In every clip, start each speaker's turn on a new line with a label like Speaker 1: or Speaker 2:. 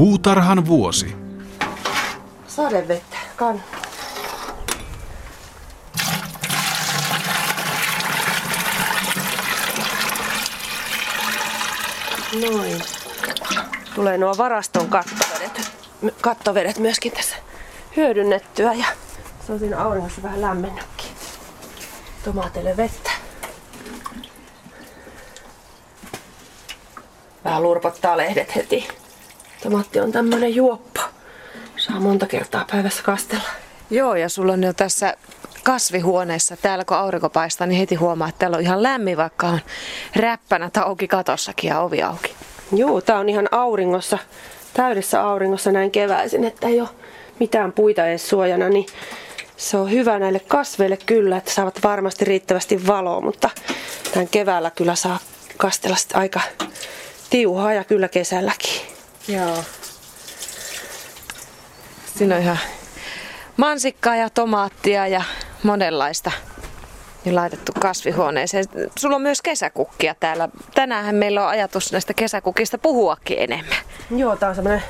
Speaker 1: Puutarhan vuosi.
Speaker 2: Sadevettä, kan. Noin. Tulee nuo varaston kattovedet, kattovedet myöskin tässä hyödynnettyä ja se on siinä auringossa vähän lämmennytkin. Tomaateille vettä. Vähän lurpottaa lehdet heti. Tomaatti on tämmönen juoppo. Saa monta kertaa päivässä kastella.
Speaker 3: Joo, ja sulla on jo tässä kasvihuoneessa, täällä kun aurinko paistaa, niin heti huomaa, että täällä on ihan lämmin, vaikka on räppänä auki katossakin ja ovi auki.
Speaker 2: Joo, tää on ihan auringossa, täydessä auringossa näin keväisin, että ei ole mitään puita edes suojana, niin se on hyvä näille kasveille kyllä, että saavat varmasti riittävästi valoa, mutta tämän keväällä kyllä saa kastella aika tiuhaa ja kyllä kesälläkin.
Speaker 3: Joo. Siinä on ihan mansikkaa ja tomaattia ja monenlaista niin laitettu kasvihuoneeseen. Sulla on myös kesäkukkia täällä. Tänään meillä on ajatus näistä kesäkukista puhuakin enemmän.
Speaker 2: Joo, tää on semmoinen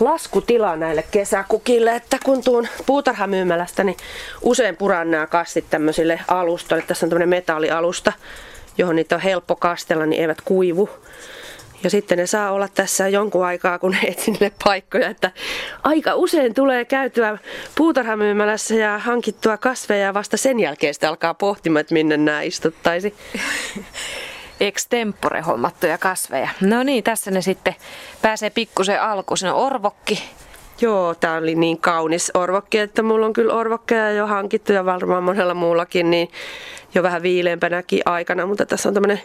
Speaker 2: laskutila näille kesäkukille, että kun tuun puutarhamyymälästä, niin usein puran nämä kastit tämmöisille alustoille. Tässä on tämmöinen metallialusta, johon niitä on helppo kastella, niin eivät kuivu. Ja sitten ne saa olla tässä jonkun aikaa, kun etsin niille paikkoja. Että aika usein tulee käytyä puutarhamyymälässä ja hankittua kasveja ja vasta sen jälkeen sitten alkaa pohtimaan, että minne nämä istuttaisi.
Speaker 3: Extempore hommattuja kasveja. No niin, tässä ne sitten pääsee pikkusen alkuun. Siinä on orvokki,
Speaker 2: Joo, tää oli niin kaunis orvokki, että mulla on kyllä orvokkeja jo hankittu ja varmaan monella muullakin, niin jo vähän viileämpänäkin aikana, mutta tässä on tämmönen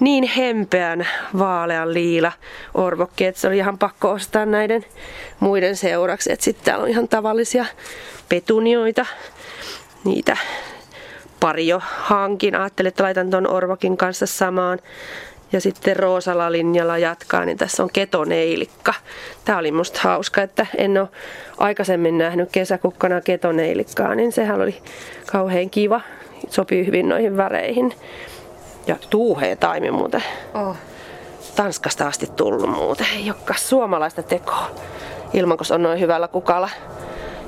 Speaker 2: niin hempeän vaalean liila orvokki, että se oli ihan pakko ostaa näiden muiden seuraksi. Sitten täällä on ihan tavallisia petunioita, niitä pari jo hankin. Ajattelin, että laitan ton orvokin kanssa samaan. Ja sitten Roosala linjalla jatkaa, niin tässä on ketoneilikka. Tämä oli musta hauska, että en ole aikaisemmin nähnyt kesäkukkana ketoneilikkaa, niin sehän oli kauhean kiva. Sopii hyvin noihin väreihin. Ja tuuhee taimi muuten. Oh. Tanskasta asti tullut muuten. Ei olekaan suomalaista tekoa. Ilman, on noin hyvällä kukalla.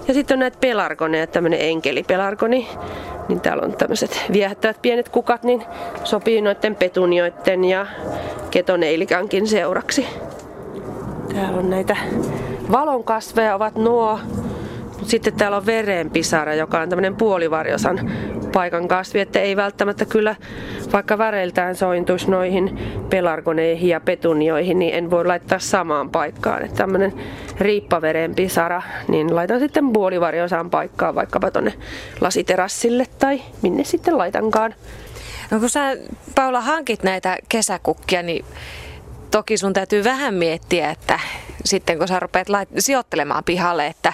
Speaker 2: Ja sitten on näitä pelargoneja, tämmönen enkelipelargoni. Niin täällä on tämmöiset viehättävät pienet kukat, niin sopii noiden petunioiden ja ketoneilikankin seuraksi. Täällä on näitä valonkasveja, ovat nuo. Mutta sitten täällä on verenpisara, joka on tämmöinen puolivarjosan paikan kasvi, että ei välttämättä kyllä, vaikka väreiltään sointuisi noihin pelargoneihin ja petunioihin, niin en voi laittaa samaan paikkaan. Että tämmöinen riippaveren pisara, niin laitan sitten puolivarjosan paikkaan vaikkapa tonne lasiterassille tai minne sitten laitankaan.
Speaker 3: No kun sä Paula hankit näitä kesäkukkia, niin toki sun täytyy vähän miettiä, että sitten kun sä rupeat lait- sijoittelemaan pihalle, että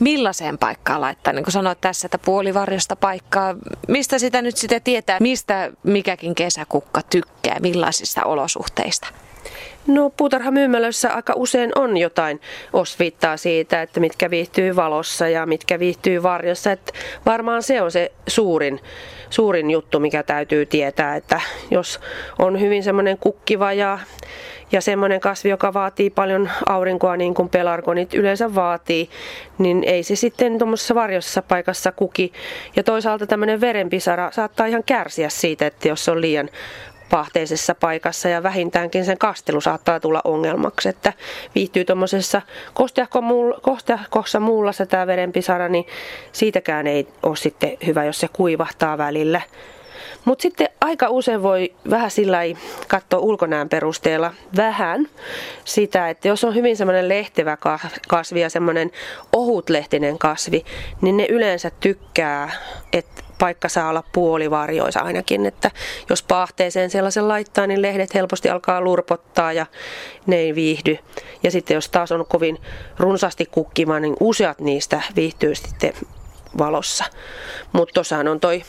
Speaker 3: millaiseen paikkaan laittaa. Niin kuin sanoit tässä, että puolivarjosta paikkaa. Mistä sitä nyt sitten tietää, mistä mikäkin kesäkukka tykkää, millaisista olosuhteista?
Speaker 2: No puutarhamyymälöissä aika usein on jotain osviittaa siitä, että mitkä viihtyy valossa ja mitkä viihtyy varjossa. Että varmaan se on se suurin, suurin juttu, mikä täytyy tietää, että jos on hyvin semmoinen kukkiva ja ja semmoinen kasvi, joka vaatii paljon aurinkoa niin kuin pelargonit yleensä vaatii, niin ei se sitten tuommoisessa varjossa paikassa kuki. Ja toisaalta tämmöinen verenpisara saattaa ihan kärsiä siitä, että jos se on liian pahteisessa paikassa ja vähintäänkin sen kastelu saattaa tulla ongelmaksi, että viihtyy tuommoisessa kosteahkossa muullassa tämä verenpisara, niin siitäkään ei ole sitten hyvä, jos se kuivahtaa välillä. Mutta sitten aika usein voi vähän sillä katsoa ulkonäön perusteella vähän sitä, että jos on hyvin semmoinen lehtevä kasvi ja semmoinen ohutlehtinen kasvi, niin ne yleensä tykkää, että paikka saa olla puolivarjoisa ainakin, että jos pahteeseen sellaisen laittaa, niin lehdet helposti alkaa lurpottaa ja ne ei viihdy. Ja sitten jos taas on kovin runsaasti kukkima, niin useat niistä viihtyy sitten valossa. Mutta tuossahan on toi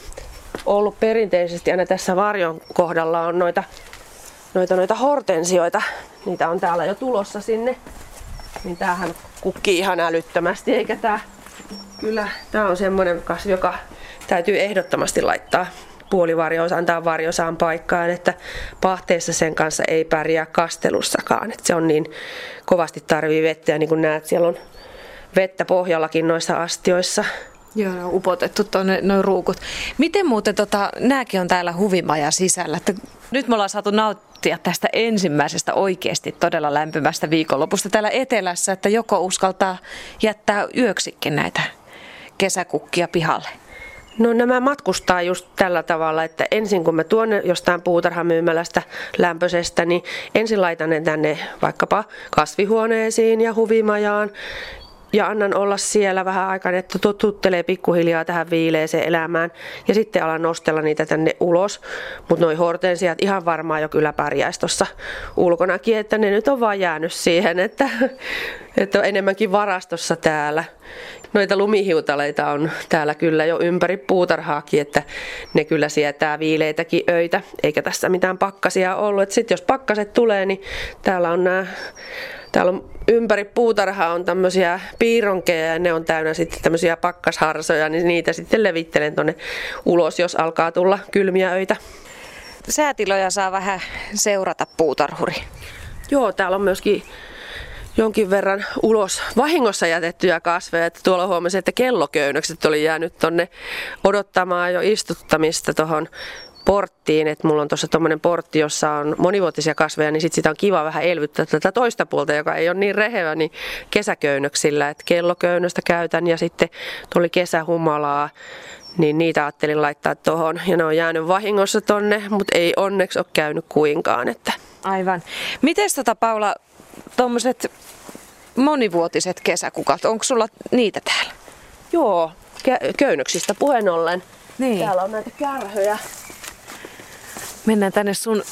Speaker 2: ollut perinteisesti aina tässä varjon kohdalla on noita, noita, noita hortensioita. Niitä on täällä jo tulossa sinne. Niin tämähän kukkii ihan älyttömästi, eikä tää kyllä, tää on semmonen kasvi, joka täytyy ehdottomasti laittaa puolivarjous antaa varjosaan paikkaan, että pahteessa sen kanssa ei pärjää kastelussakaan. Että se on niin kovasti tarvii vettä ja niin kuin näet, siellä on vettä pohjallakin noissa astioissa.
Speaker 3: Joo, on upotettu tuonne noin ruukut. Miten muuten, tota, nämäkin on täällä huvimaja sisällä. Että nyt me ollaan saatu nauttia tästä ensimmäisestä oikeasti todella lämpimästä viikonlopusta täällä etelässä, että joko uskaltaa jättää yöksikin näitä kesäkukkia pihalle.
Speaker 2: No nämä matkustaa just tällä tavalla, että ensin kun mä tuon ne jostain puutarhamyymälästä lämpöisestä, niin ensin laitan ne tänne vaikkapa kasvihuoneisiin ja huvimajaan ja annan olla siellä vähän aikaa, että totuttelee pikkuhiljaa tähän viileeseen elämään ja sitten alan nostella niitä tänne ulos. Mutta noi hortensiat ihan varmaan jo kyllä pärjäisi tuossa ulkonakin, että ne nyt on vaan jäänyt siihen, että, että on enemmänkin varastossa täällä. Noita lumihiutaleita on täällä kyllä jo ympäri puutarhaakin, että ne kyllä sietää viileitäkin öitä, eikä tässä mitään pakkasia ollut. Sitten jos pakkaset tulee, niin täällä on nämä Täällä on ympäri puutarhaa on tämmöisiä piironkeja ja ne on täynnä sitten tämmöisiä pakkasharsoja, niin niitä sitten levittelen tonne ulos, jos alkaa tulla kylmiä öitä.
Speaker 3: Säätiloja saa vähän seurata puutarhuri.
Speaker 2: Joo, täällä on myöskin jonkin verran ulos vahingossa jätettyjä kasveja. Että tuolla huomasin, että kelloköynnökset oli jäänyt tonne odottamaan jo istuttamista tuohon porttiin, että mulla on tuossa tuommoinen portti, jossa on monivuotisia kasveja, niin sit sitä on kiva vähän elvyttää tätä toista puolta, joka ei ole niin rehevä, niin kesäköynnöksillä, että kelloköynnöstä käytän ja sitten tuli kesähumalaa, niin niitä ajattelin laittaa tuohon ja ne on jäänyt vahingossa tonne, mutta ei onneksi ole käynyt kuinkaan. Että.
Speaker 3: Aivan. Miten tota Paula, tuommoiset monivuotiset kesäkukat, onko sulla niitä täällä?
Speaker 2: Joo, köynnöksistä puheen ollen. Niin. Täällä on näitä kärhöjä
Speaker 3: mennään tänne sun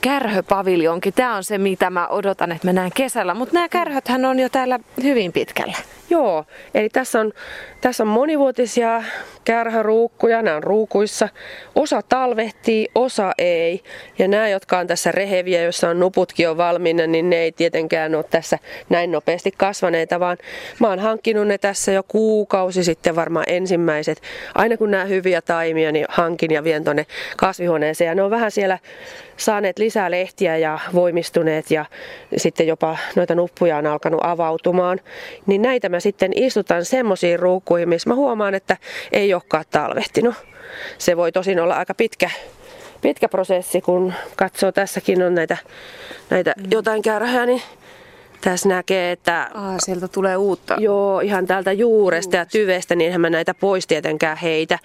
Speaker 3: kärhöpaviljonkin. Tämä on se, mitä mä odotan, että mä näen kesällä. Mutta nämä kärhöthän on jo täällä hyvin pitkällä.
Speaker 2: Joo, eli tässä on, tässä on monivuotisia kärhäruukkuja, nämä on ruukuissa. Osa talvehtii, osa ei. Ja nämä, jotka on tässä reheviä, joissa on nuputkin jo valmiina, niin ne ei tietenkään ole tässä näin nopeasti kasvaneita, vaan mä oon hankkinut ne tässä jo kuukausi sitten varmaan ensimmäiset. Aina kun nämä hyviä taimia, niin hankin ja vien tuonne kasvihuoneeseen. Ja ne on vähän siellä saaneet lisää lehtiä ja voimistuneet ja sitten jopa noita nuppuja on alkanut avautumaan. Niin näitä mä sitten istutan semmoisiin ruukkuihin, missä mä huomaan, että ei olekaan talvehtinut. Se voi tosin olla aika pitkä, pitkä prosessi, kun katsoo tässäkin on näitä, näitä mm. jotain kärhää, niin tässä näkee, että...
Speaker 3: Aa, sieltä tulee uutta.
Speaker 2: Joo, ihan täältä juuresta ja tyvestä, niin eihän mä näitä pois tietenkään heitä.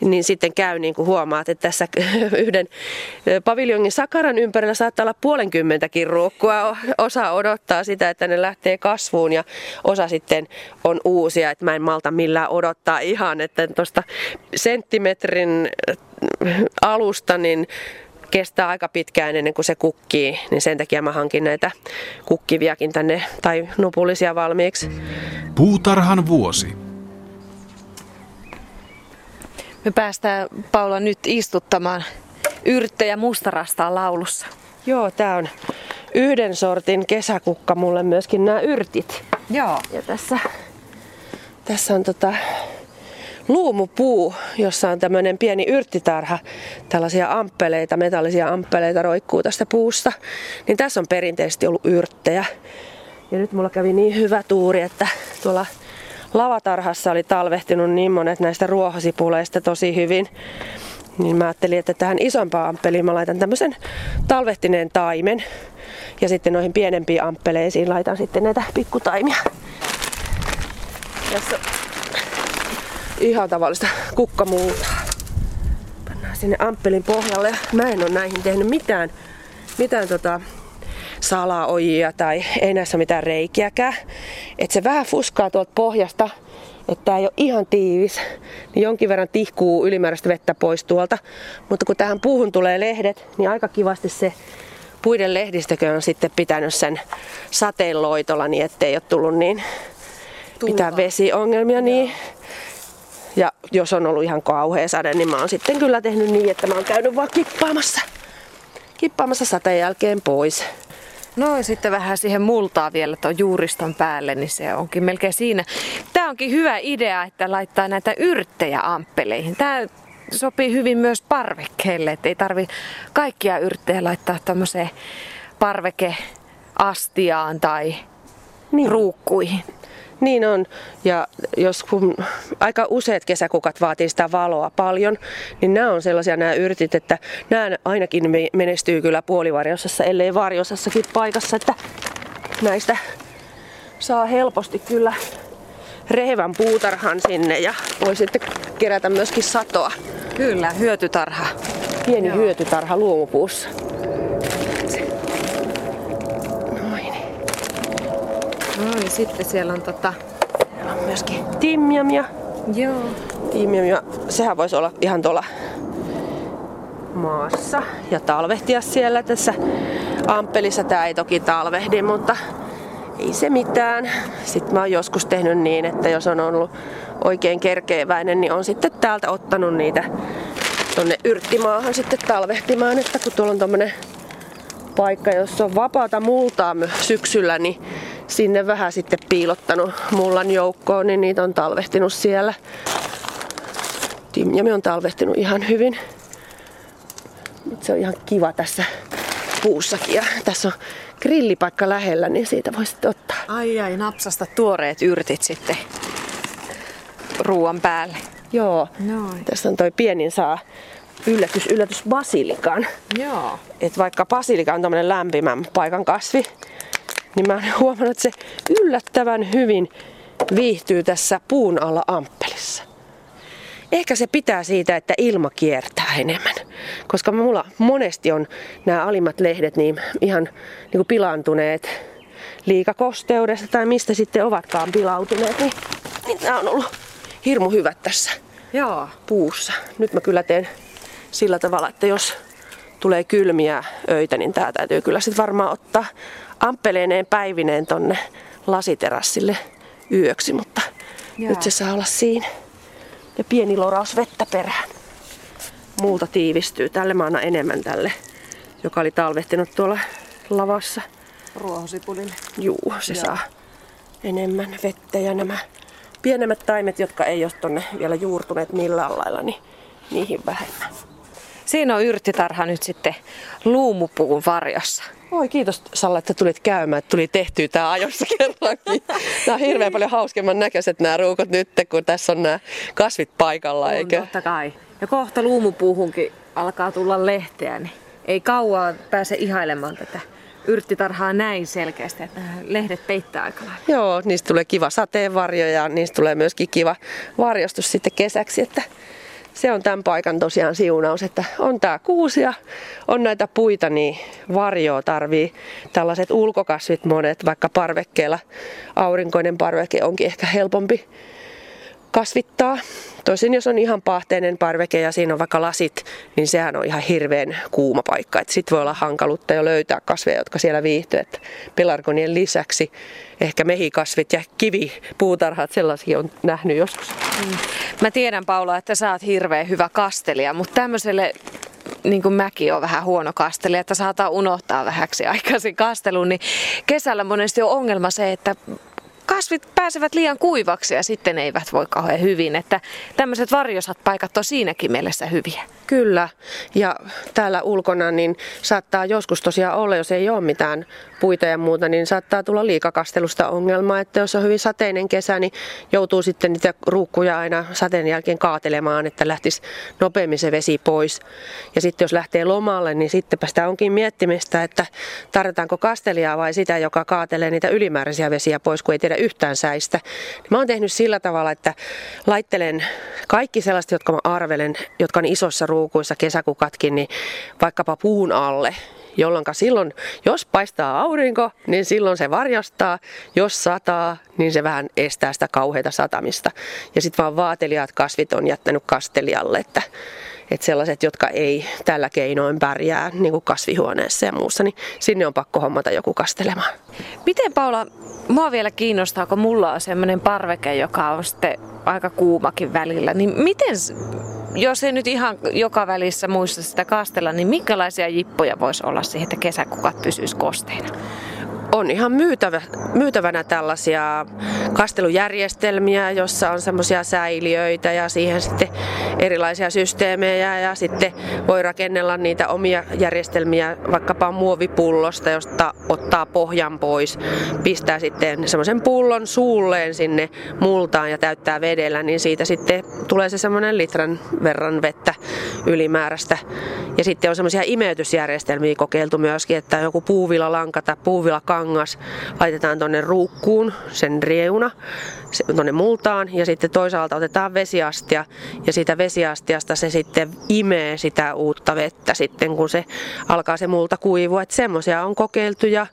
Speaker 2: Niin sitten käy niin kuin huomaat, että tässä yhden paviljongin sakaran ympärillä saattaa olla puolenkymmentäkin ruokkua. Osa odottaa sitä, että ne lähtee kasvuun ja osa sitten on uusia, että mä en malta millään odottaa ihan, että tuosta senttimetrin alusta niin kestää aika pitkään ennen kuin se kukkii, niin sen takia mä hankin näitä kukkiviakin tänne tai nupullisia valmiiksi.
Speaker 1: Puutarhan vuosi.
Speaker 3: Me päästään Paula nyt istuttamaan yrttejä mustarastaa laulussa.
Speaker 2: Joo, tää on yhden sortin kesäkukka mulle myöskin nämä yrtit.
Speaker 3: Joo.
Speaker 2: Ja tässä, tässä on tota luumupuu, jossa on tämmöinen pieni yrttitarha, tällaisia amppeleita, metallisia amppeleita roikkuu tästä puusta. Niin tässä on perinteisesti ollut yrttejä. Ja nyt mulla kävi niin hyvä tuuri, että tuolla lavatarhassa oli talvehtinut niin monet näistä ruohosipuleista tosi hyvin. Niin mä ajattelin, että tähän isompaan amppeliin mä laitan tämmöisen talvehtineen taimen. Ja sitten noihin pienempiin amppeleisiin laitan sitten näitä pikkutaimia. Tässä ihan tavallista kukkamuuta. Pannaan sinne amppelin pohjalle. Mä en ole näihin tehnyt mitään, mitään tota, salaojia tai ei näissä mitään reikiäkään. Että se vähän fuskaa tuolta pohjasta, että tämä ei ole ihan tiivis, niin jonkin verran tihkuu ylimääräistä vettä pois tuolta. Mutta kun tähän puuhun tulee lehdet, niin aika kivasti se puiden lehdistökö on sitten pitänyt sen sateenloitolla niin ettei ole tullut niin mitään vesiongelmia. Niin ja jos on ollut ihan kauhea sade, niin mä oon sitten kyllä tehnyt niin, että mä oon käynyt vaan kippaamassa, kippaamassa sateen jälkeen pois.
Speaker 3: No ja sitten vähän siihen multaa vielä tuon juuriston päälle, niin se onkin melkein siinä. Tämä onkin hyvä idea, että laittaa näitä yrttejä amppeleihin. Tämä sopii hyvin myös parvekkeelle, että ei tarvi kaikkia yrttejä laittaa tämmöiseen parvekeastiaan tai niin. ruukkuihin.
Speaker 2: Niin on. Ja jos kun aika useat kesäkukat vaatii sitä valoa paljon, niin nämä on sellaisia nämä yrtit, että nämä ainakin menestyy kyllä puolivarjosassa, ellei varjosassakin paikassa, että näistä saa helposti kyllä rehevän puutarhan sinne ja voi sitten kerätä myöskin satoa.
Speaker 3: Kyllä, hyötytarha.
Speaker 2: Pieni Joo. hyötytarha luomupuussa.
Speaker 3: Noin, sitten siellä on tota...
Speaker 2: Siellä on myöskin timjamia.
Speaker 3: Joo.
Speaker 2: Timjamia, sehän voisi olla ihan tuolla maassa ja talvehtia siellä tässä Amppelissa. Tää ei toki talvehdi, mutta ei se mitään. Sitten mä oon joskus tehnyt niin, että jos on ollut oikein kerkeeväinen, niin on sitten täältä ottanut niitä tonne yrttimaahan sitten talvehtimaan, että kun tuolla on tommonen paikka, jossa on vapaata multaa syksyllä, niin sinne vähän sitten piilottanut mullan joukkoon, niin niitä on talvehtinut siellä. Timjami on talvehtinut ihan hyvin. Se on ihan kiva tässä puussakin. Ja tässä on grillipaikka lähellä, niin siitä voi sitten ottaa.
Speaker 3: Ai ai, napsasta tuoreet yrtit sitten ruoan päälle.
Speaker 2: Joo. Noin. Tässä on toi pienin saa yllätys, yllätys basilikan.
Speaker 3: Joo.
Speaker 2: Et vaikka basilika on tämmöinen lämpimän paikan kasvi, niin mä oon huomannut, että se yllättävän hyvin viihtyy tässä puun alla amppelissa. Ehkä se pitää siitä, että ilma kiertää enemmän. Koska mulla monesti on nämä alimmat lehdet niin ihan niin kuin pilaantuneet liikakosteudesta tai mistä sitten ovatkaan pilautuneet. Niin, niin nämä on ollut hirmu hyvät tässä
Speaker 3: Joo.
Speaker 2: puussa. Nyt mä kyllä teen sillä tavalla, että jos tulee kylmiä öitä, niin tää täytyy kyllä sitten varmaan ottaa amppeleineen päivineen tonne lasiterassille yöksi, mutta Jaa. nyt se saa olla siinä. Ja pieni loraus vettä perään. Muuta tiivistyy. Tälle mä annan enemmän tälle, joka oli talvehtinut tuolla lavassa.
Speaker 3: Ruohosipulille.
Speaker 2: Juu, se Jaa. saa enemmän vettä ja nämä pienemmät taimet, jotka ei ole tonne vielä juurtuneet millään lailla, niin niihin vähemmän.
Speaker 3: Siinä on yrttitarha nyt sitten luumupuun varjossa.
Speaker 2: Oi kiitos Salla, että tulit käymään, että tuli tehtyä tämä ajossa kerrankin. Nämä on hirveän paljon hauskemman näköiset nämä ruukot nyt, kun tässä on nämä kasvit paikalla, on, eikö?
Speaker 3: totta kai. Ja kohta luumupuuhunkin alkaa tulla lehteä, niin ei kauaa pääse ihailemaan tätä yrttitarhaa näin selkeästi, että lehdet peittää aika lailla.
Speaker 2: Joo, niistä tulee kiva sateenvarjo ja niistä tulee myöskin kiva varjostus sitten kesäksi, että se on tämän paikan tosiaan siunaus, että on tää kuusia, on näitä puita, niin varjoa tarvii tällaiset ulkokasvit monet, vaikka parvekkeella aurinkoinen parveke onkin ehkä helpompi kasvittaa. Tosin jos on ihan pahteinen parveke ja siinä on vaikka lasit, niin sehän on ihan hirveän kuuma paikka. Sitten voi olla hankaluutta jo löytää kasveja, jotka siellä viihtyy. Että pelargonien lisäksi ehkä mehikasvit ja kivipuutarhat, sellaisia on nähnyt joskus. Mm.
Speaker 3: Mä tiedän Paula, että sä oot hirveän hyvä kastelija, mutta tämmöiselle niin kuin mäkin on vähän huono kastelija, että saattaa unohtaa vähäksi aikaisin kastelun, niin kesällä monesti on ongelma se, että kasvit pääsevät liian kuivaksi ja sitten eivät voi kauhean hyvin. Että tämmöiset varjosat paikat on siinäkin mielessä hyviä.
Speaker 2: Kyllä, ja täällä ulkona niin saattaa joskus tosiaan olla, jos ei ole mitään puita ja muuta, niin saattaa tulla liikakastelusta ongelmaa, että jos on hyvin sateinen kesä, niin joutuu sitten niitä ruukkuja aina sateen jälkeen kaatelemaan, että lähtisi nopeammin se vesi pois. Ja sitten jos lähtee lomalle, niin sittenpä sitä onkin miettimistä, että tarvitaanko kastelijaa vai sitä, joka kaatelee niitä ylimääräisiä vesiä pois, kun ei tiedä yhtään säistä. Mä oon tehnyt sillä tavalla, että laittelen kaikki sellaiset, jotka mä arvelen, jotka on isossa ruukuissa kesäkukatkin, niin vaikkapa puun alle jolloin silloin, jos paistaa aurinko, niin silloin se varjostaa. Jos sataa, niin se vähän estää sitä kauheita satamista. Ja sitten vaan vaateliaat kasvit on jättänyt kastelijalle, että, että sellaiset, jotka ei tällä keinoin pärjää niin kuin kasvihuoneessa ja muussa, niin sinne on pakko hommata joku kastelemaan.
Speaker 3: Miten Paula, mua vielä kiinnostaa, kun mulla on semmoinen parveke, joka on sitten aika kuumakin välillä, niin miten, jos ei nyt ihan joka välissä muista sitä kastella, niin minkälaisia jippoja voisi olla siihen, että kesäkukat pysyisi kosteina?
Speaker 2: On ihan myytävä, myytävänä tällaisia kastelujärjestelmiä, jossa on semmoisia säiliöitä ja siihen sitten erilaisia systeemejä ja sitten voi rakennella niitä omia järjestelmiä vaikkapa muovipullosta, josta ottaa pohjan pois, pistää sitten semmoisen pullon suulleen sinne multaan ja täyttää vedellä, niin siitä sitten tulee se semmoinen litran verran vettä ylimääräistä. Ja sitten on semmoisia imeytysjärjestelmiä kokeiltu myöskin, että joku puuvila tai puuvila kangas laitetaan tuonne ruukkuun, sen reuna, tuonne multaan ja sitten toisaalta otetaan vesiastia ja siitä vesiastiasta se sitten imee sitä uutta vettä sitten kun se alkaa se multa kuivua. Että semmoisia on kokeiltu ja,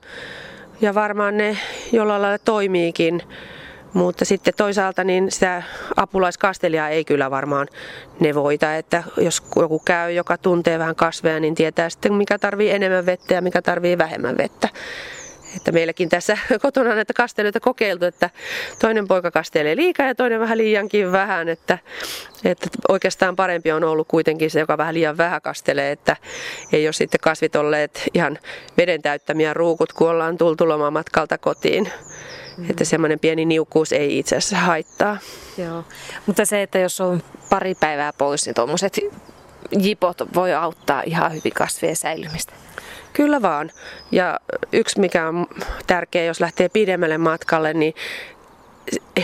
Speaker 2: ja varmaan ne jollain lailla toimiikin. Mutta sitten toisaalta niin sitä apulaiskastelijaa ei kyllä varmaan nevoita, että jos joku käy, joka tuntee vähän kasveja, niin tietää sitten mikä tarvii enemmän vettä ja mikä tarvii vähemmän vettä. Että meilläkin tässä kotona on näitä kastelijoita kokeiltu, että toinen poika kastelee liikaa ja toinen vähän liiankin vähän. Että, että oikeastaan parempi on ollut kuitenkin se, joka vähän liian vähän kastelee, että ei ole sitten kasvit olleet ihan veden täyttämiä ruukut, kun ollaan tultu lomamatkalta kotiin. Mm. Että semmoinen pieni niukkuus ei itse asiassa haittaa.
Speaker 3: Joo. Mutta se, että jos on pari päivää pois, niin tuommoiset jipot voi auttaa ihan hyvin kasvien säilymistä.
Speaker 2: Kyllä vaan. Ja yksi mikä on tärkeä, jos lähtee pidemmälle matkalle, niin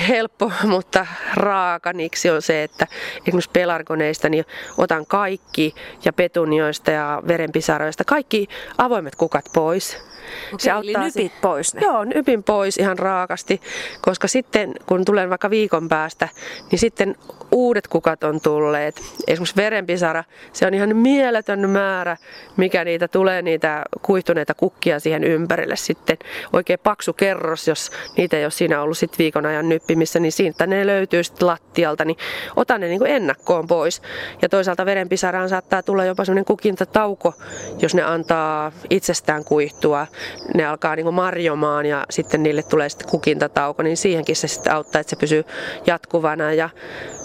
Speaker 2: helppo, mutta raaka niksi on se, että esimerkiksi pelargoneista niin otan kaikki ja petunioista ja verenpisaroista kaikki avoimet kukat pois
Speaker 3: Okei, se auttaa eli nypit pois ne?
Speaker 2: Joo, nypin pois ihan raakasti, koska sitten kun tulen vaikka viikon päästä, niin sitten uudet kukat on tulleet. Esimerkiksi verenpisara, se on ihan mieletön määrä, mikä niitä tulee, niitä kuihtuneita kukkia siihen ympärille sitten. Oikein paksu kerros, jos niitä ei ole siinä ollut sit viikon ajan nyppimissä, niin siitä ne löytyy sitten lattialta, niin otan ne niin ennakkoon pois. Ja toisaalta verenpisaraan saattaa tulla jopa sellainen kukintatauko, jos ne antaa itsestään kuihtua ne alkaa niin marjomaan ja sitten niille tulee sitten kukintatauko, niin siihenkin se sitten auttaa, että se pysyy jatkuvana. Ja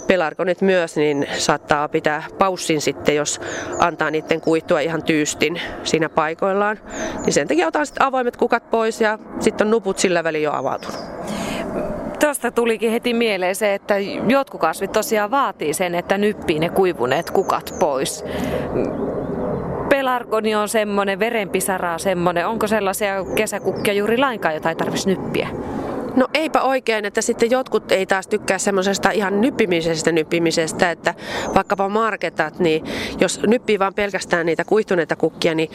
Speaker 2: pelargonit myös, niin saattaa pitää paussin sitten, jos antaa niiden kuihtua ihan tyystin siinä paikoillaan. Niin sen takia otan sitten avoimet kukat pois ja sitten on nuput sillä välin jo avautunut.
Speaker 3: Tuosta tulikin heti mieleen se, että jotkut kasvit tosiaan vaatii sen, että nyppii ne kuivuneet kukat pois pelargoni on semmoinen, verenpisara on semmoinen. Onko sellaisia kesäkukkia juuri lainkaan, jota ei tarvitsisi nyppiä?
Speaker 2: No eipä oikein, että sitten jotkut ei taas tykkää semmoisesta ihan nyppimisestä nyppimisestä, että vaikkapa marketat, niin jos nyppii vaan pelkästään niitä kuihtuneita kukkia, niin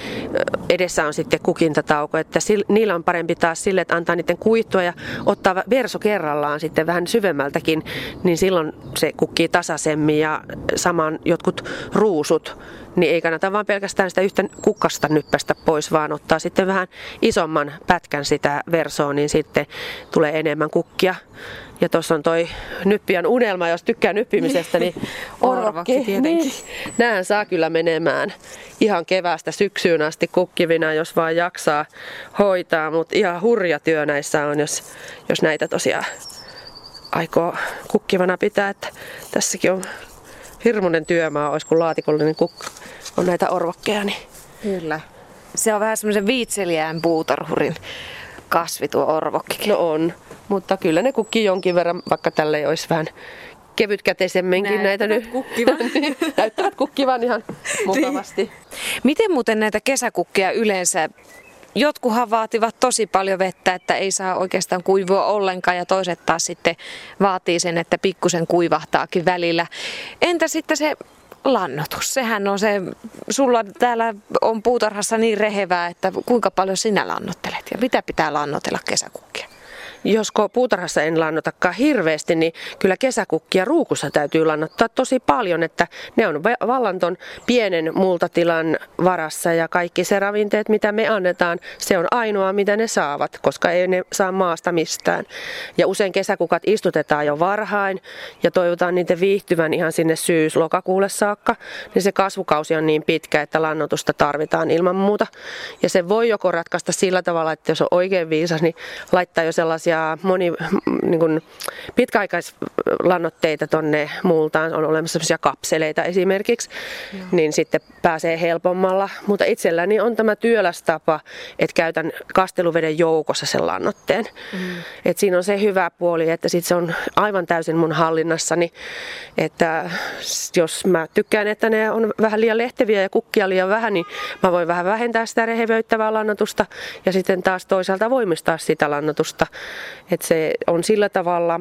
Speaker 2: edessä on sitten kukintatauko, että niillä on parempi taas sille, että antaa niiden kuihtua ja ottaa verso kerrallaan sitten vähän syvemmältäkin, niin silloin se kukkii tasaisemmin ja saman jotkut ruusut niin ei kannata vaan pelkästään sitä yhtä kukkasta nyppästä pois, vaan ottaa sitten vähän isomman pätkän sitä versoa, niin sitten tulee enemmän kukkia. Ja tuossa on toi nyppiän unelma, jos tykkää nyppimisestä, niin
Speaker 3: orvokki tietenkin. Niin,
Speaker 2: nämähän saa kyllä menemään ihan kevästä syksyyn asti kukkivina, jos vaan jaksaa hoitaa, mutta ihan hurja työ näissä on, jos, jos näitä tosiaan aikoo kukkivana pitää, että tässäkin on hirmuinen työmaa, olisi kuin laatikollinen kukka on näitä orvokkeja. Niin.
Speaker 3: Kyllä. Se on vähän semmoisen viitseliään puutarhurin kasvi tuo orvokki.
Speaker 2: No on, mutta kyllä ne kukkii jonkin verran, vaikka tälle olisi vähän kevytkäteisemminkin näitä nyt.
Speaker 3: Kukkivan.
Speaker 2: Niin, näyttävät kukkivan ihan mukavasti. Niin.
Speaker 3: Miten muuten näitä kesäkukkia yleensä Jotkuhan vaativat tosi paljon vettä, että ei saa oikeastaan kuivua ollenkaan ja toiset taas sitten vaatii sen, että pikkusen kuivahtaakin välillä. Entä sitten se lannotus? Sehän on se, sulla täällä on puutarhassa niin rehevää, että kuinka paljon sinä lannottelet ja mitä pitää lannotella kesäkukkia?
Speaker 2: Josko puutarhassa en lannotakaan hirveästi, niin kyllä kesäkukkia ruukussa täytyy lannottaa tosi paljon, että ne on vallan ton pienen multatilan varassa ja kaikki se ravinteet, mitä me annetaan, se on ainoa, mitä ne saavat, koska ei ne saa maasta mistään. Ja usein kesäkukat istutetaan jo varhain ja toivotaan niiden viihtyvän ihan sinne syys-lokakuulle saakka, niin se kasvukausi on niin pitkä, että lannotusta tarvitaan ilman muuta. Ja se voi joko ratkaista sillä tavalla, että jos on oikein viisas, niin laittaa jo sellaisia ja moni niin kuin, pitkäaikaislannoitteita tonne multaan. On olemassa sellaisia kapseleita esimerkiksi, Joo. niin sitten pääsee helpommalla. Mutta itselläni on tämä työlästapa, että käytän kasteluveden joukossa sen lannoitteen. Mm. Et siinä on se hyvä puoli, että sit se on aivan täysin mun hallinnassani. Että jos mä tykkään, että ne on vähän liian lehteviä ja kukkia liian vähän, niin mä voin vähän vähentää sitä rehevöittävää lannotusta ja sitten taas toisaalta voimistaa sitä lannotusta. Että se on sillä tavalla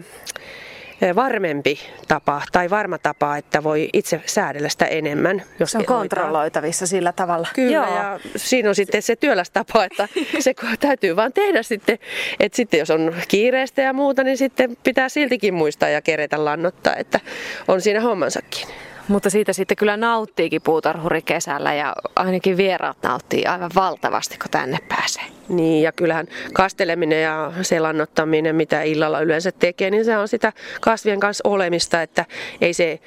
Speaker 2: varmempi tapa tai varma tapa, että voi itse säädellä sitä enemmän.
Speaker 3: Jos se on kontrolloitavissa sillä tavalla.
Speaker 2: Kyllä, Joo. ja siinä on sitten se työlästapa, että se täytyy vaan tehdä sitten. Että sitten jos on kiireistä ja muuta, niin sitten pitää siltikin muistaa ja kerätä lannottaa, että on siinä hommansakin.
Speaker 3: Mutta siitä sitten kyllä nauttiikin puutarhuri kesällä ja ainakin vieraat nauttii aivan valtavasti, kun tänne pääsee.
Speaker 2: Niin ja kyllähän kasteleminen ja selannottaminen, mitä illalla yleensä tekee, niin se on sitä kasvien kanssa olemista, että ei se,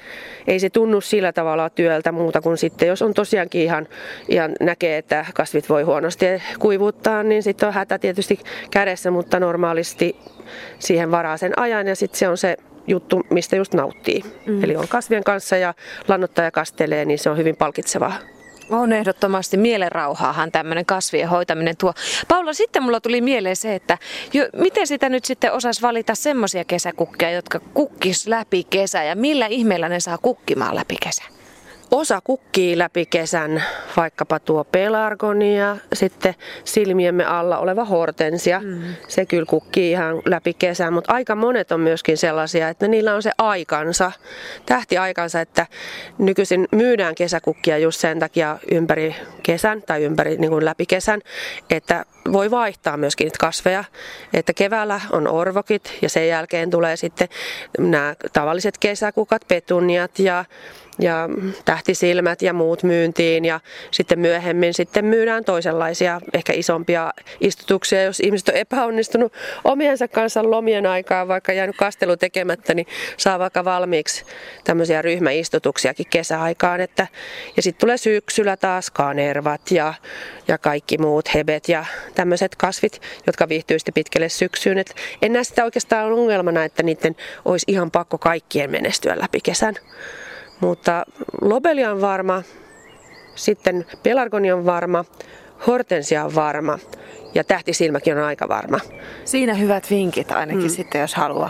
Speaker 2: ei se tunnu sillä tavalla työltä muuta kuin sitten, jos on tosiaankin ihan, ihan näkee, että kasvit voi huonosti kuivuttaa, niin sitten on hätä tietysti kädessä, mutta normaalisti siihen varaa sen ajan ja sitten se on se juttu, mistä just nauttii. Mm. Eli on kasvien kanssa ja lannottaja kastelee, niin se on hyvin palkitsevaa.
Speaker 3: On ehdottomasti mielenrauhaahan tämmöinen kasvien hoitaminen tuo. Paula, sitten mulla tuli mieleen se, että jo, miten sitä nyt sitten osaisi valita semmoisia kesäkukkia, jotka kukkis läpi kesä ja millä ihmeellä ne saa kukkimaan läpi kesä?
Speaker 2: Osa kukkii läpi kesän, vaikkapa tuo pelargonia, sitten silmiemme alla oleva hortensia. Mm. Se kyllä kukkii ihan läpi kesän, mutta aika monet on myöskin sellaisia, että niillä on se aikansa, tähtiaikansa, että nykyisin myydään kesäkukkia just sen takia ympäri kesän tai ympäri niin kuin läpi kesän, että voi vaihtaa myöskin niitä kasveja. Että keväällä on orvokit ja sen jälkeen tulee sitten nämä tavalliset kesäkukat, petuniat ja ja tähtisilmät ja muut myyntiin ja sitten myöhemmin sitten myydään toisenlaisia, ehkä isompia istutuksia, jos ihmiset on epäonnistunut omiensa kanssa lomien aikaa, vaikka jäänyt kastelu tekemättä, niin saa vaikka valmiiksi tämmöisiä ryhmäistutuksiakin kesäaikaan. Että, ja sitten tulee syksyllä taas kanervat ja, ja kaikki muut hebet ja tämmöiset kasvit, jotka viihtyy sitten pitkälle syksyyn. Et en näe sitä oikeastaan ongelmana, että niiden olisi ihan pakko kaikkien menestyä läpi kesän. Mutta lobelia on varma, sitten pelargonia on varma, hortensia on varma ja tähtisilmäkin on aika varma.
Speaker 3: Siinä hyvät vinkit ainakin mm. sitten, jos haluaa.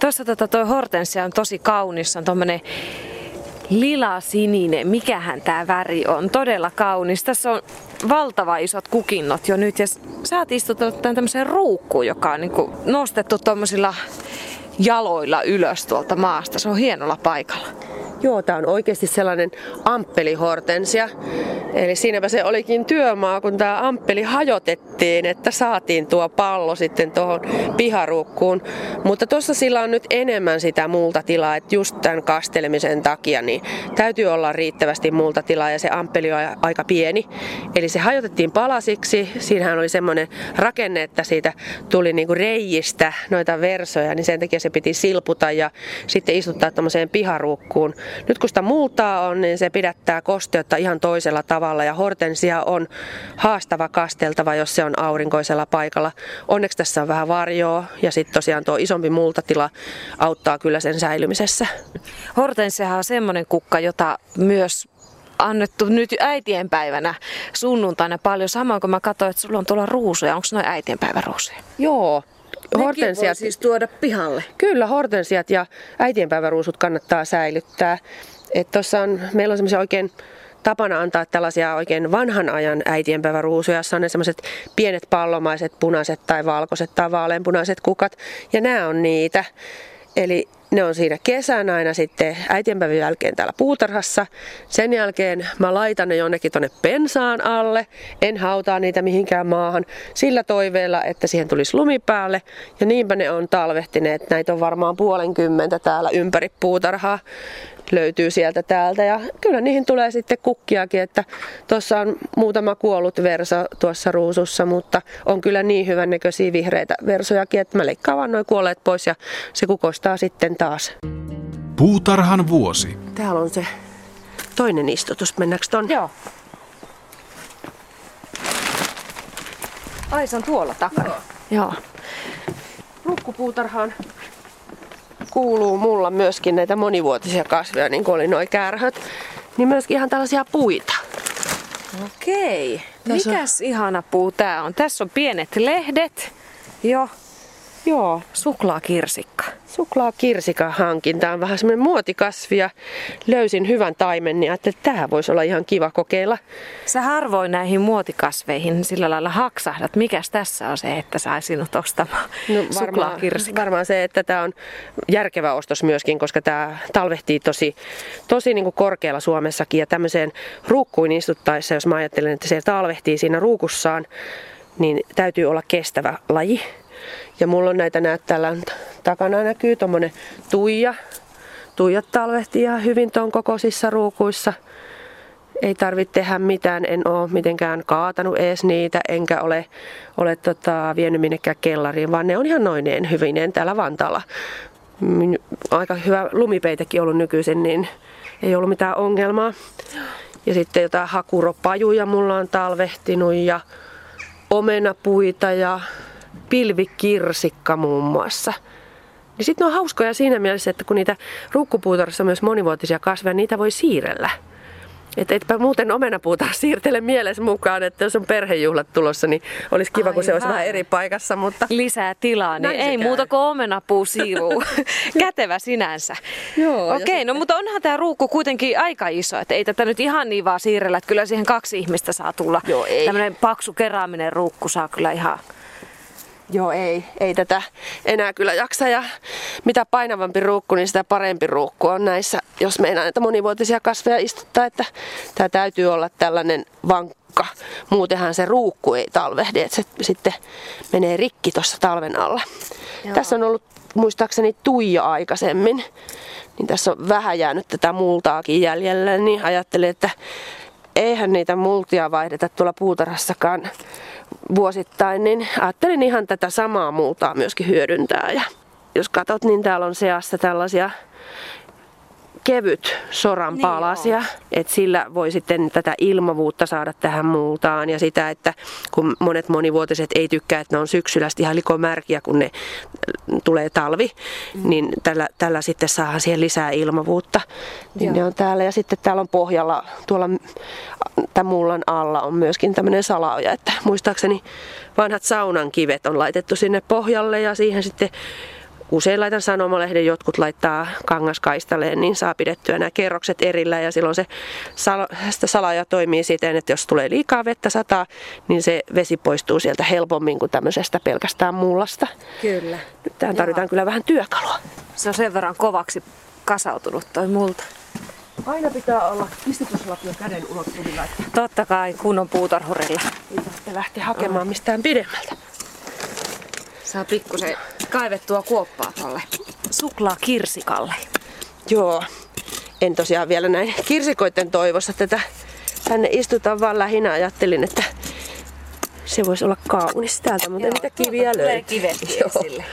Speaker 3: Tuossa tota, toi hortensia on tosi kaunis, on tuommoinen lila-sininen. Mikähän tämä väri on? Todella kaunis. Tässä on valtava isot kukinnot jo nyt ja sä oot istuttanut tämän tämmöiseen ruukkuun, joka on niinku nostettu tuommoisilla jaloilla ylös tuolta maasta. Se on hienolla paikalla.
Speaker 2: Joo, tämä on oikeasti sellainen amppelihortensia. Eli siinäpä se olikin työmaa, kun tämä amppeli hajotettiin, että saatiin tuo pallo sitten tuohon piharukkuun. Mutta tuossa sillä on nyt enemmän sitä multatilaa, että just tämän kastelemisen takia niin täytyy olla riittävästi multatilaa ja se amppeli on aika pieni. Eli se hajotettiin palasiksi. Siinähän oli semmoinen rakenne, että siitä tuli niinku reijistä noita versoja, niin sen takia se piti silputa ja sitten istuttaa tämmöiseen piharukkuun. Nyt kun sitä multaa on, niin se pidättää kosteutta ihan toisella tavalla ja hortensia on haastava kasteltava, jos se on aurinkoisella paikalla. Onneksi tässä on vähän varjoa ja sitten tosiaan tuo isompi multatila auttaa kyllä sen säilymisessä.
Speaker 3: Hortensia on semmoinen kukka, jota myös annettu nyt äitienpäivänä sunnuntaina paljon. Samoin kun mä katsoin, että sulla on tuolla ruusuja. Onko noin äitienpäiväruusuja?
Speaker 2: Joo,
Speaker 3: hortensiat siis tuoda pihalle.
Speaker 2: Kyllä, hortensiat ja äitienpäiväruusut kannattaa säilyttää. Et tossa on, meillä on semmoisia oikein tapana antaa tällaisia oikein vanhan ajan äitienpäiväruusuja, jossa on ne semmoiset pienet pallomaiset punaiset tai valkoiset tai vaaleanpunaiset kukat. Ja nämä on niitä. Eli ne on siinä kesän aina sitten äitienpäivän jälkeen täällä puutarhassa. Sen jälkeen mä laitan ne jonnekin tonne pensaan alle. En hautaa niitä mihinkään maahan sillä toiveella, että siihen tulisi lumi päälle. Ja niinpä ne on talvehtineet. Näitä on varmaan puolenkymmentä täällä ympäri puutarhaa löytyy sieltä täältä. Ja kyllä niihin tulee sitten kukkiakin, että tuossa on muutama kuollut verso tuossa ruusussa, mutta on kyllä niin hyvän näköisiä vihreitä versojakin, että mä leikkaan vaan noin kuolleet pois ja se kukostaa sitten taas.
Speaker 1: Puutarhan vuosi.
Speaker 2: Täällä on se toinen istutus. Mennäänkö ton?
Speaker 3: Joo. Ai se on tuolla takana. Joo. Joo.
Speaker 2: ruukkupuutarhaan kuuluu mulla myöskin näitä monivuotisia kasveja, niin kuin oli noin kärhöt, niin myöskin ihan tällaisia puita.
Speaker 3: Okei.
Speaker 2: Tässä on-
Speaker 3: Mikäs ihana puu tää on? Tässä on pienet lehdet. Joo.
Speaker 2: Joo,
Speaker 3: Suklaakirsikka.
Speaker 2: Suklaakirsikan hankinta on vähän semmoinen muotikasvi ja löysin hyvän taimen, niin ajattelin, että tämä voisi olla ihan kiva kokeilla.
Speaker 3: Sä harvoin näihin muotikasveihin sillä lailla haksahdat. Mikäs tässä on se, että sai sinut ostamaan
Speaker 2: No varmaan, varmaan se, että tämä on järkevä ostos myöskin, koska tämä talvehtii tosi, tosi niin kuin korkealla Suomessakin. Ja tämmöiseen ruukkuun istuttaessa, jos mä ajattelen, että se talvehtii siinä ruukussaan, niin täytyy olla kestävä laji. Ja mulla on näitä näet täällä takana näkyy tuommoinen tuija. Tuijat talvehtii ihan hyvin ton kokoisissa ruukuissa. Ei tarvitse tehdä mitään, en ole mitenkään kaatanut ees niitä, enkä ole, ole tota, vienyt minnekään kellariin, vaan ne on ihan noineen hyvineen täällä Vantaalla. Aika hyvä lumipeitekin ollut nykyisin, niin ei ollut mitään ongelmaa. Ja sitten jotain hakuropajuja mulla on talvehtinut ja omenapuita ja pilvikirsikka muun muassa. Niin sitten ne on hauskoja siinä mielessä, että kun niitä ruukkupuutarhassa on myös monivuotisia kasveja, niitä voi siirrellä. Että etpä muuten omenapuuta siirtele mielessä mukaan, että jos on perhejuhlat tulossa, niin olisi kiva, kun se olisi
Speaker 3: Aivan.
Speaker 2: vähän eri paikassa. Mutta
Speaker 3: lisää tilaa, niin ei
Speaker 2: käy.
Speaker 3: muuta kuin omenapuu siiruu. Kätevä sinänsä.
Speaker 2: Joo,
Speaker 3: Okei, no mutta onhan tämä ruukku kuitenkin aika iso, että ei tätä nyt ihan niin vaan siirrellä, että kyllä siihen kaksi ihmistä saa tulla.
Speaker 2: Joo, ei.
Speaker 3: Tämmöinen paksu keraaminen ruukku saa kyllä ihan...
Speaker 2: Joo, ei, ei tätä enää kyllä jaksa. Ja mitä painavampi ruukku, niin sitä parempi ruukku on näissä, jos meinaa näitä monivuotisia kasveja istuttaa. Että tämä täytyy olla tällainen vankka. Muutenhan se ruukku ei talvehdi, että se sitten menee rikki tuossa talven alla.
Speaker 3: Joo.
Speaker 2: Tässä on ollut muistaakseni tuija aikaisemmin. Niin tässä on vähän jäänyt tätä multaakin jäljellä, niin ajattelin, että eihän niitä multia vaihdeta tuolla puutarhassakaan vuosittain, niin ajattelin ihan tätä samaa multaa myöskin hyödyntää. Ja jos katsot, niin täällä on seassa tällaisia kevyt soranpalasia, niin että sillä voi sitten tätä ilmavuutta saada tähän multaan ja sitä, että kun monet monivuotiset ei tykkää, että ne on syksyllä ihan likomärkiä, kun ne äh, tulee talvi, mm. niin tällä, tällä sitten saadaan siihen lisää ilmavuutta. Niin
Speaker 3: Joo.
Speaker 2: ne on täällä ja sitten täällä on pohjalla tuolla tämän mullan alla on myöskin tämmöinen salaoja, että muistaakseni vanhat saunan kivet on laitettu sinne pohjalle ja siihen sitten Usein laitan sanomalehden, jotkut laittaa kangaskaistaleen, niin saa pidettyä nämä kerrokset erillä ja silloin se sitä salaja toimii siten, että jos tulee liikaa vettä sataa, niin se vesi poistuu sieltä helpommin kuin tämmöisestä pelkästään mullasta.
Speaker 3: Kyllä.
Speaker 2: Nyt tähän tarvitaan kyllä vähän työkalua.
Speaker 3: Se on sen verran kovaksi kasautunut toi multa.
Speaker 2: Aina pitää olla istutuslapio käden ulottuvilla,
Speaker 3: Totta kai kunnon puutarhurilla.
Speaker 2: ei tarvitse lähteä hakemaan mistään pidemmältä.
Speaker 3: Saa pikkusen kaivettua kuoppaa tolle suklaakirsikalle.
Speaker 2: Joo, en tosiaan vielä näin kirsikoiden toivossa tätä tänne istutaan, vaan lähinnä ajattelin, että se voisi olla kaunis täältä, mutta niitä kiviä
Speaker 3: Tulee
Speaker 2: löytyy. Joo.
Speaker 3: esille.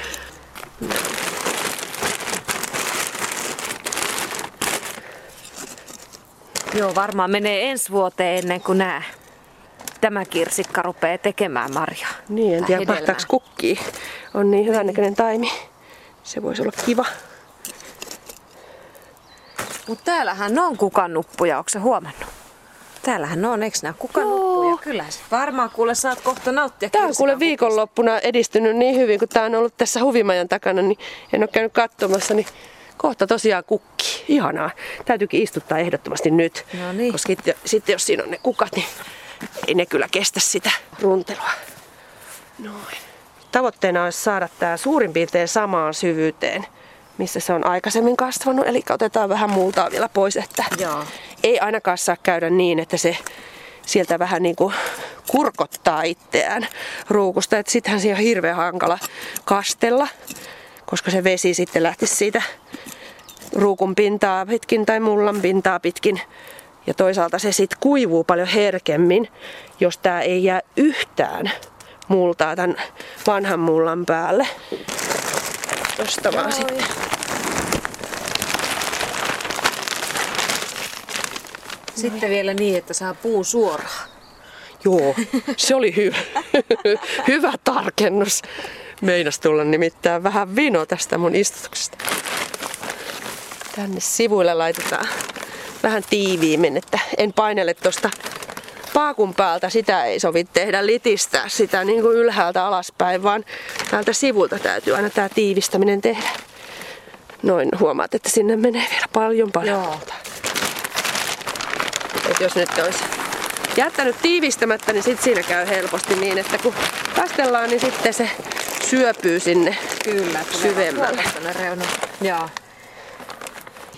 Speaker 3: Joo, varmaan menee ensi vuoteen ennen kuin nää. Tämä kirsikka rupeaa tekemään marjaa.
Speaker 2: Niin, en tiedä mahtaako kukkii. On niin hyvännäköinen taimi. Se voisi olla kiva.
Speaker 3: Mutta täällähän on kukannuppuja, onko se huomannut? Täällähän on, eikö nää kukannuppuja?
Speaker 2: Joo.
Speaker 3: Kyllä. Varmaan kuule saat kohta nauttia
Speaker 2: Tämä on kuule viikonloppuna edistynyt niin hyvin, kun tämä on ollut tässä huvimajan takana, niin en ole käynyt katsomassa, niin kohta tosiaan kukki. Ihanaa. Täytyykin istuttaa ehdottomasti nyt.
Speaker 3: No niin.
Speaker 2: Koska sitten, sitten jos siinä on ne kukat, niin ei ne kyllä kestä sitä runtelua. Noin. Tavoitteena olisi saada tämä suurin piirtein samaan syvyyteen, missä se on aikaisemmin kasvanut. Eli otetaan vähän multaa vielä pois, että
Speaker 3: Joo.
Speaker 2: ei ainakaan saa käydä niin, että se sieltä vähän niin kuin kurkottaa itseään ruukusta. Että sittenhän siinä on hirveän hankala kastella, koska se vesi sitten lähtisi siitä ruukun pintaa pitkin tai mullan pintaa pitkin. Ja toisaalta se sitten kuivuu paljon herkemmin, jos tämä ei jää yhtään multaa tämän vanhan mullan päälle. Tosta vaan sitten.
Speaker 3: Sitten vielä niin, että saa puun suoraan.
Speaker 2: Joo, se oli hyvä, hyvä tarkennus. Meinas tulla nimittäin vähän vino tästä mun istutuksesta. Tänne sivuille laitetaan vähän tiiviimmin, että en painele tuosta paakun päältä. Sitä ei sovi tehdä litistää sitä niin kuin ylhäältä alaspäin, vaan täältä sivulta täytyy aina tämä tiivistäminen tehdä. Noin huomaat, että sinne menee vielä paljon paljon. Joo. Et jos nyt olisi jättänyt tiivistämättä, niin sitten siinä käy helposti niin, että kun kastellaan, niin sitten se syöpyy sinne
Speaker 3: Kyllä,
Speaker 2: syvemmälle.
Speaker 3: Joo.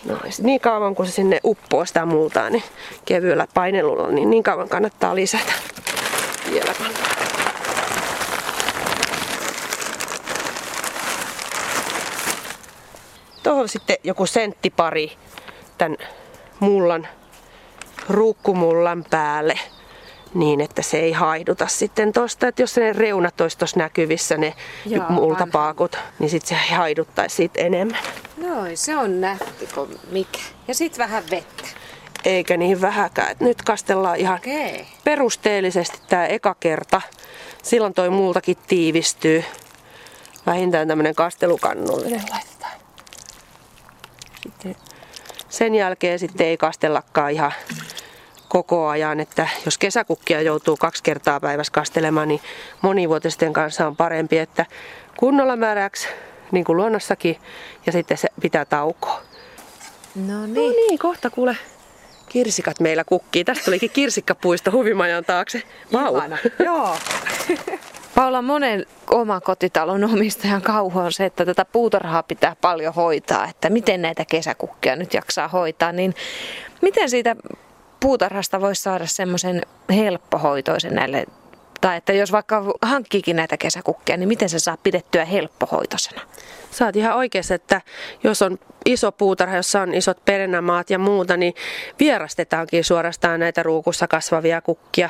Speaker 2: No, niin kauan kun se sinne uppoo sitä multaa, niin kevyellä painelulla, niin niin kauan kannattaa lisätä. Vielä kannattaa. Tuohon sitten joku senttipari tämän mullan, ruukkumullan päälle niin, että se ei haiduta sitten tosta. Että jos ne reunat olisi tuossa näkyvissä, ne Joo, multapaakut, niin sitten se haiduttaisi siitä enemmän.
Speaker 3: Noin, se on nätti kuin mikä. Ja sitten vähän vettä.
Speaker 2: Eikä niin vähäkään. Et nyt kastellaan ihan
Speaker 3: Okei.
Speaker 2: perusteellisesti tämä eka kerta. Silloin toi multakin tiivistyy. Vähintään tämmönen kastelukannullinen laitetaan. Sitten sen jälkeen sitten ei kastellakaan ihan koko ajan, että jos kesäkukkia joutuu kaksi kertaa päivässä kastelemaan, niin monivuotisten kanssa on parempi, että kunnolla määräksi, niin kuin luonnossakin, ja sitten se pitää taukoa.
Speaker 3: No
Speaker 2: No
Speaker 3: niin.
Speaker 2: niin, kohta kuule kirsikat meillä kukkii. Tästä tulikin kirsikkapuisto huvimajan taakse. Vau.
Speaker 3: Joo. Paula, monen omakotitalon omistajan kauhu on se, että tätä puutarhaa pitää paljon hoitaa, että miten näitä kesäkukkia nyt jaksaa hoitaa, niin miten siitä puutarhasta voisi saada semmoisen helppohoitoisen näille, tai että jos vaikka hankkiikin näitä kesäkukkia, niin miten se saa pidettyä helppohoitoisena?
Speaker 2: Sä oot ihan oikeassa, että jos on iso puutarha, jossa on isot perennämaat ja muuta, niin vierastetaankin suorastaan näitä ruukussa kasvavia kukkia.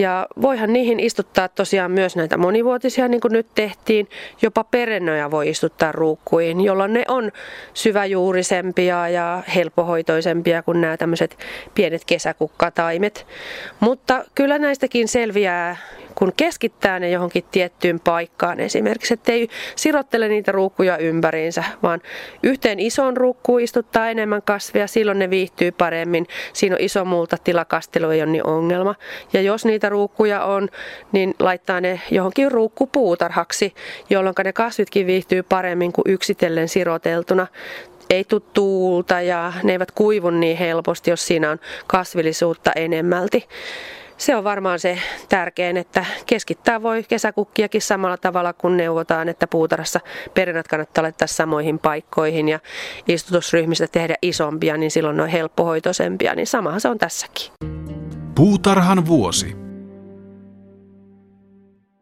Speaker 2: Ja voihan niihin istuttaa tosiaan myös näitä monivuotisia, niin kuin nyt tehtiin. Jopa perennöjä voi istuttaa ruukkuihin, jolloin ne on syväjuurisempia ja helppohoitoisempia kuin nämä tämmöiset pienet kesäkukkataimet. Mutta kyllä näistäkin selviää, kun keskittää ne johonkin tiettyyn paikkaan esimerkiksi, ettei sirottele niitä ruukkuja ympäriinsä, vaan yhteen isoon ruukkuun istuttaa enemmän kasvia, silloin ne viihtyy paremmin. Siinä on iso multa tilakastelu ei ole niin ongelma. Ja jos niitä ruukkuja on, niin laittaa ne johonkin ruukkupuutarhaksi, jolloin ne kasvitkin viihtyy paremmin kuin yksitellen siroteltuna ei tule tuulta ja ne eivät kuivu niin helposti, jos siinä on kasvillisuutta enemmälti. Se on varmaan se tärkein, että keskittää voi kesäkukkiakin samalla tavalla kuin neuvotaan, että puutarhassa perinnät kannattaa laittaa samoihin paikkoihin ja istutusryhmistä tehdä isompia, niin silloin ne on helppohoitoisempia, niin samahan se on tässäkin.
Speaker 1: Puutarhan vuosi.